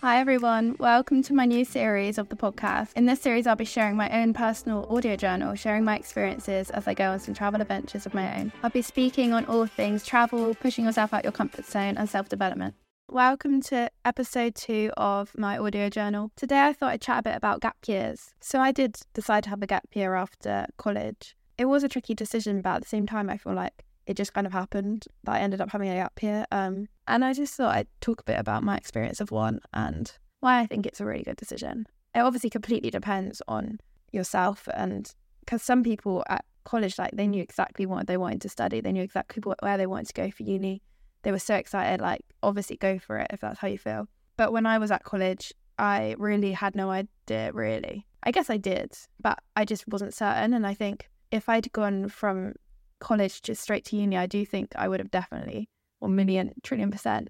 Hi, everyone. Welcome to my new series of the podcast. In this series, I'll be sharing my own personal audio journal, sharing my experiences as I go on some travel adventures of my own. I'll be speaking on all things travel, pushing yourself out your comfort zone, and self development. Welcome to episode two of my audio journal. Today, I thought I'd chat a bit about gap years. So, I did decide to have a gap year after college. It was a tricky decision, but at the same time, I feel like it just kind of happened that I ended up having a gap year. Um, and I just thought I'd talk a bit about my experience of one and why I think it's a really good decision. It obviously completely depends on yourself, and because some people at college, like they knew exactly what they wanted to study, they knew exactly what, where they wanted to go for uni. They were so excited, like obviously go for it if that's how you feel. But when I was at college, I really had no idea, really. I guess I did, but I just wasn't certain. And I think if I'd gone from college just straight to uni, I do think I would have definitely, one million trillion percent,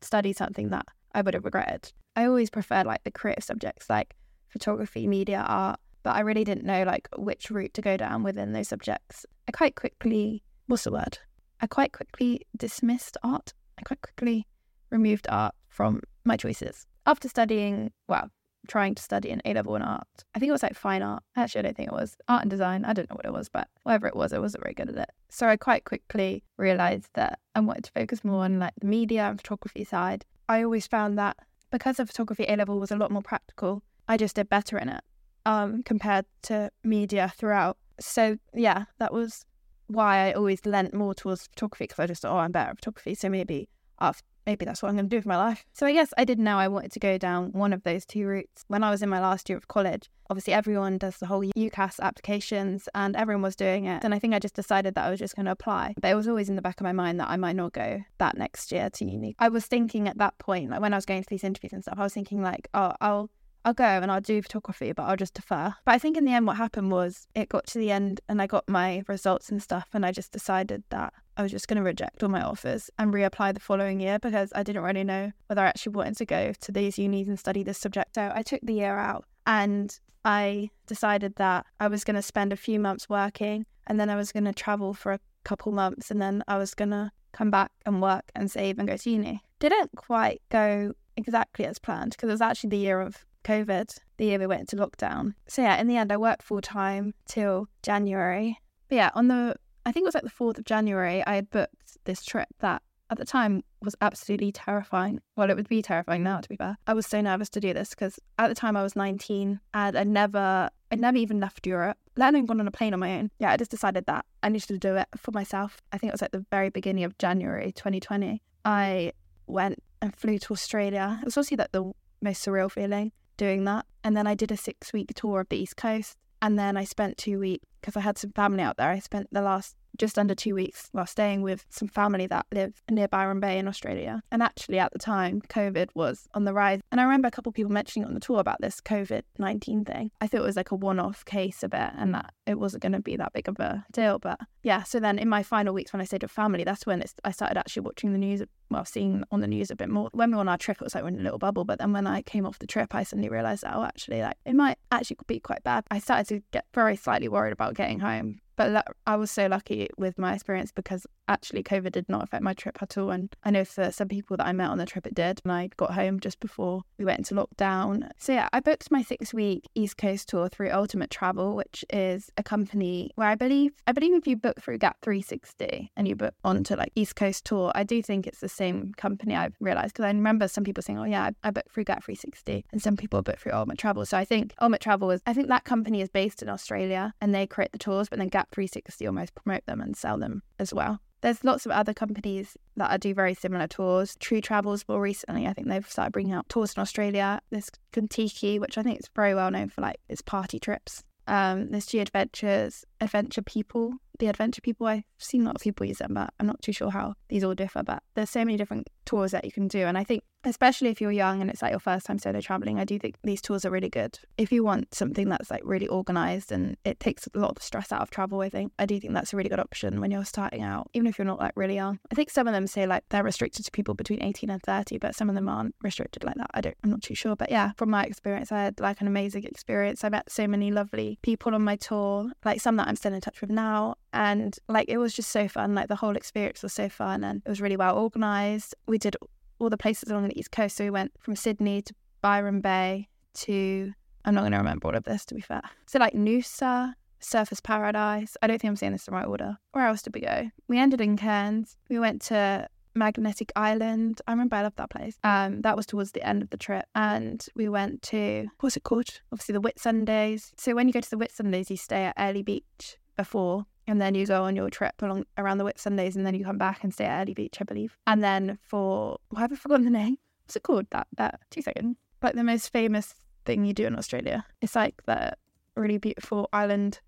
studied something that I would have regretted. I always preferred like the creative subjects like photography, media, art, but I really didn't know like which route to go down within those subjects. I quite quickly, what's the word? I quite quickly dismissed art. I quite quickly removed art from my choices. After studying, well, trying to study an A level in art. I think it was like fine art. Actually, I don't think it was art and design. I don't know what it was, but whatever it was, I wasn't very good at it. So I quite quickly realized that I wanted to focus more on like the media and photography side. I always found that because the photography A level was a lot more practical, I just did better in it um, compared to media throughout. So yeah, that was why I always lent more towards photography because I just thought, oh, I'm better at photography. So maybe after maybe that's what I'm going to do with my life. So I guess I didn't know I wanted to go down one of those two routes. When I was in my last year of college, obviously everyone does the whole UCAS applications and everyone was doing it. And I think I just decided that I was just going to apply. But it was always in the back of my mind that I might not go that next year to uni. I was thinking at that point, like when I was going to these interviews and stuff, I was thinking like, oh, I'll I'll go and I'll do photography, but I'll just defer. But I think in the end, what happened was it got to the end and I got my results and stuff, and I just decided that I was just going to reject all my offers and reapply the following year because I didn't really know whether I actually wanted to go to these unis and study this subject So I took the year out and I decided that I was going to spend a few months working and then I was going to travel for a couple months and then I was going to come back and work and save and go to uni. Didn't quite go exactly as planned because it was actually the year of COVID, the year we went into lockdown. So yeah, in the end, I worked full time till January. But yeah, on the I think it was like the 4th of January, I had booked this trip that at the time was absolutely terrifying. Well, it would be terrifying now, to be fair. I was so nervous to do this because at the time I was 19 and I never, I'd never even left Europe, let alone gone on a plane on my own. Yeah, I just decided that I needed to do it for myself. I think it was like the very beginning of January 2020. I went and flew to Australia. It was obviously like the most surreal feeling doing that. And then I did a six week tour of the East Coast. And then I spent two weeks because I had some family out there. I spent the last just under two weeks while staying with some family that live near Byron Bay in Australia. And actually, at the time, COVID was on the rise. And I remember a couple of people mentioning on the tour about this COVID 19 thing. I thought it was like a one off case a bit and that it wasn't going to be that big of a deal. But yeah, so then in my final weeks when I stayed with family, that's when I started actually watching the news, well, seeing on the news a bit more. When we were on our trip, it was like in a little bubble. But then when I came off the trip, I suddenly realized, oh, actually, like it might actually be quite bad. I started to get very slightly worried about getting home but I was so lucky with my experience because actually COVID did not affect my trip at all. And I know for some people that I met on the trip, it did. And I got home just before we went into lockdown. So yeah, I booked my six week East Coast tour through Ultimate Travel, which is a company where I believe, I believe if you book through Gap 360 and you book onto like East Coast tour, I do think it's the same company I've realized because I remember some people saying, oh yeah, I, I booked through Gap 360 and some people booked through Ultimate Travel. So I think Ultimate Travel is, I think that company is based in Australia and they create the tours, but then Gap 360 almost promote them and sell them as well. There's lots of other companies that do very similar tours. Tru Travels more recently, I think they've started bringing out tours in Australia. There's Contiki, which I think is very well known for like its party trips. Um, there's G Adventures, Adventure People, the Adventure People. I've seen a lot of people use them, but I'm not too sure how these all differ. But there's so many different tours that you can do, and I think especially if you're young and it's like your first time solo traveling, I do think these tours are really good. If you want something that's like really organized and it takes a lot of the stress out of travel, I think I do think that's a really good option when you're starting out, even if you're not like really young. I think some of them say like they're restricted to people between 18 and 30, but some of them aren't restricted like that. I don't, I'm not too sure. But yeah, from my experience, I had like an amazing experience. I met so many lovely people on my tour, like some that I'm still in touch with now. And like it was just so fun. Like the whole experience was so fun and it was really well organized. We did all the places along the East Coast. So we went from Sydney to Byron Bay to, I'm not going to remember all of this to be fair. So, like Noosa, Surfers Paradise. I don't think I'm saying this in the right order. Where else did we go? We ended in Cairns. We went to Magnetic Island. I remember I loved that place. Um, that was towards the end of the trip, and we went to what's it called? Obviously the Whitsundays. So when you go to the Whitsundays, you stay at Airlie Beach before, and then you go on your trip along around the Whitsundays, and then you come back and stay at Airlie Beach, I believe. And then for why have I forgotten the name? What's it called? That that two seconds. Like the most famous thing you do in Australia. It's like the really beautiful island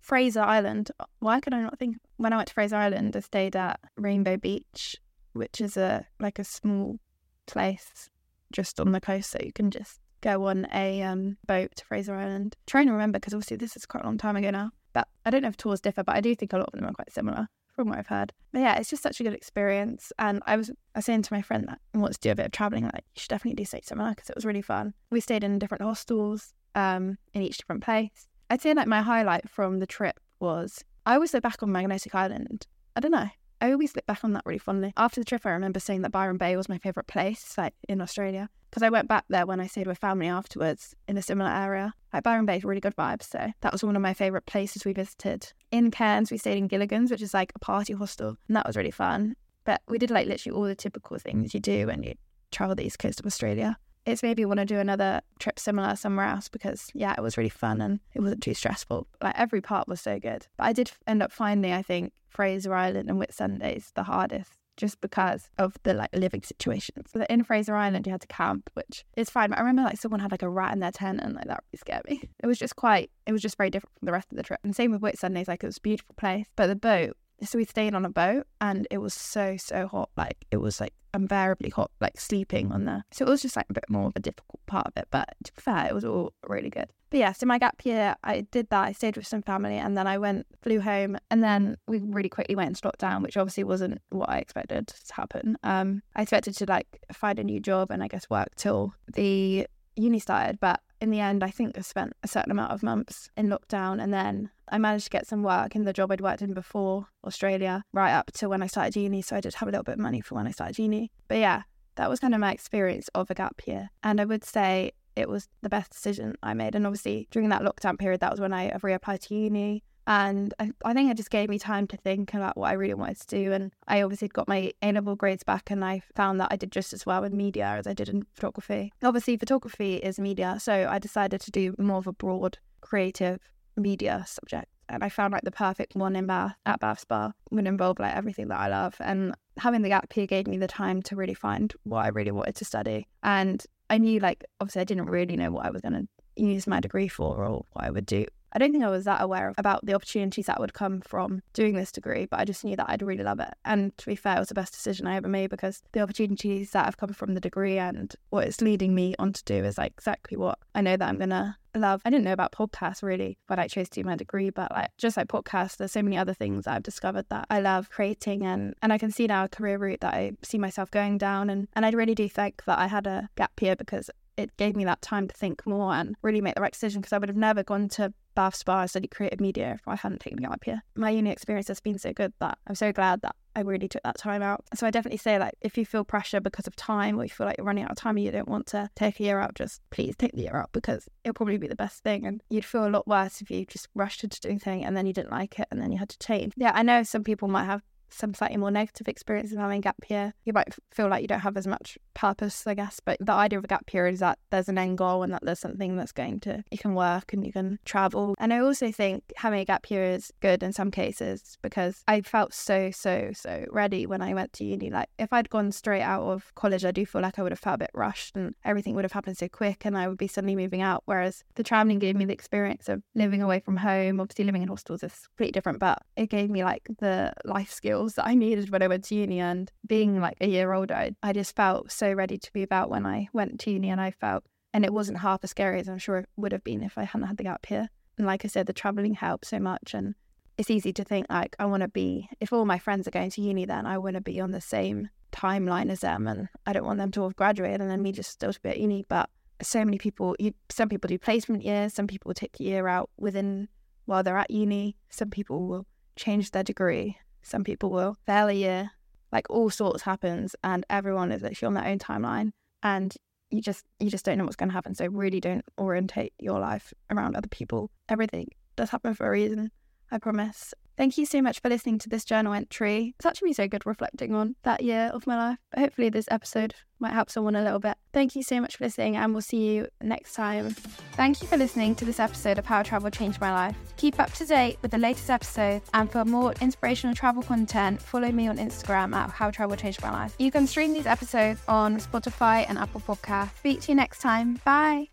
Fraser Island. Why could I not think? When I went to Fraser Island, I stayed at Rainbow Beach, which is a like a small place just on the coast, so you can just go on a um, boat to Fraser Island. Trying to remember because obviously this is quite a long time ago now. But I don't know if tours differ, but I do think a lot of them are quite similar from what I've heard. But yeah, it's just such a good experience. And I was, I was saying to my friend that wants to do a bit of traveling, like you should definitely do something similar because it was really fun. We stayed in different hostels um, in each different place. I'd say like my highlight from the trip was I always look back on Magnetic Island. I don't know. I always look back on that really fondly. After the trip, I remember saying that Byron Bay was my favourite place, like in Australia, because I went back there when I stayed with family afterwards in a similar area. Like Byron Bay is really good vibes, so that was one of my favourite places we visited. In Cairns, we stayed in Gilligan's, which is like a party hostel, and that was really fun. But we did like literally all the typical things you do when you travel the east coast of Australia it's made me want to do another trip similar somewhere else because yeah, it was really fun and it wasn't too stressful. Like every part was so good. But I did end up finding, I think, Fraser Island and Whitsundays the hardest just because of the like living situations. So in Fraser Island you had to camp, which is fine. But I remember like someone had like a rat in their tent and like that really scared me. It was just quite it was just very different from the rest of the trip. And same with Whitsundays, like it was a beautiful place. But the boat so we stayed on a boat and it was so so hot like it was like unbearably hot like sleeping on there. So it was just like a bit more of a difficult part of it but to be fair it was all really good. But yeah so my gap year i did that i stayed with some family and then i went flew home and then we really quickly went into lockdown which obviously wasn't what i expected to happen. Um i expected to like find a new job and i guess work till the uni started but in the end, I think I spent a certain amount of months in lockdown and then I managed to get some work in the job I'd worked in before Australia, right up to when I started uni. So I did have a little bit of money for when I started uni. But yeah, that was kind of my experience of a gap year. And I would say it was the best decision I made. And obviously, during that lockdown period, that was when I reapplied to uni. And I, I think it just gave me time to think about what I really wanted to do. And I obviously got my A level grades back, and I found that I did just as well in media as I did in photography. Obviously, photography is media, so I decided to do more of a broad creative media subject. And I found like the perfect one in Bath at Bath Spa would involve like everything that I love. And having the gap year gave me the time to really find what I really wanted to study. And I knew like obviously I didn't really know what I was gonna use my degree for or what I would do I don't think I was that aware of about the opportunities that would come from doing this degree, but I just knew that I'd really love it. And to be fair, it was the best decision I ever made because the opportunities that have come from the degree and what it's leading me on to do is like exactly what I know that I'm gonna love. I didn't know about podcasts really when I chose to do my degree, but like just like podcasts, there's so many other things I've discovered that I love creating and and I can see now a career route that I see myself going down and and I really do think that I had a gap year because it gave me that time to think more and really make the right decision because I would have never gone to Bath Spa and studied creative media if I hadn't taken a gap year. My uni experience has been so good that I'm so glad that I really took that time out. So I definitely say like if you feel pressure because of time or you feel like you're running out of time and you don't want to take a year out, just please take the year out because it'll probably be the best thing. And you'd feel a lot worse if you just rushed into doing something and then you didn't like it and then you had to change. Yeah, I know some people might have some slightly more negative experiences of having a gap year. You might feel like you don't have as much purpose, I guess. But the idea of a gap year is that there's an end goal and that there's something that's going to, you can work and you can travel. And I also think having a gap year is good in some cases because I felt so, so, so ready when I went to uni. Like if I'd gone straight out of college, I do feel like I would have felt a bit rushed and everything would have happened so quick and I would be suddenly moving out. Whereas the traveling gave me the experience of living away from home. Obviously, living in hostels is completely different, but it gave me like the life skills that I needed when I went to uni. And being like a year older, I, I just felt so ready to move out when I went to uni. And I felt, and it wasn't half as scary as I'm sure it would have been if I hadn't had the gap here. And like I said, the traveling helped so much. And it's easy to think like, I want to be, if all my friends are going to uni, then I want to be on the same timeline as them. And I don't want them to have graduated and then me just still to be at uni. But so many people, you, some people do placement years, some people take a year out within while they're at uni, some people will change their degree some people will fail a year. Like all sorts happens, and everyone is actually on their own timeline. And you just you just don't know what's going to happen. So really don't orientate your life around other people. Everything does happen for a reason. I promise. Thank you so much for listening to this journal entry. It's actually so good reflecting on that year of my life. Hopefully, this episode might help someone a little bit. Thank you so much for listening, and we'll see you next time. Thank you for listening to this episode of How Travel Changed My Life. Keep up to date with the latest episodes, and for more inspirational travel content, follow me on Instagram at How Travel Changed My Life. You can stream these episodes on Spotify and Apple Podcasts. Speak to you next time. Bye.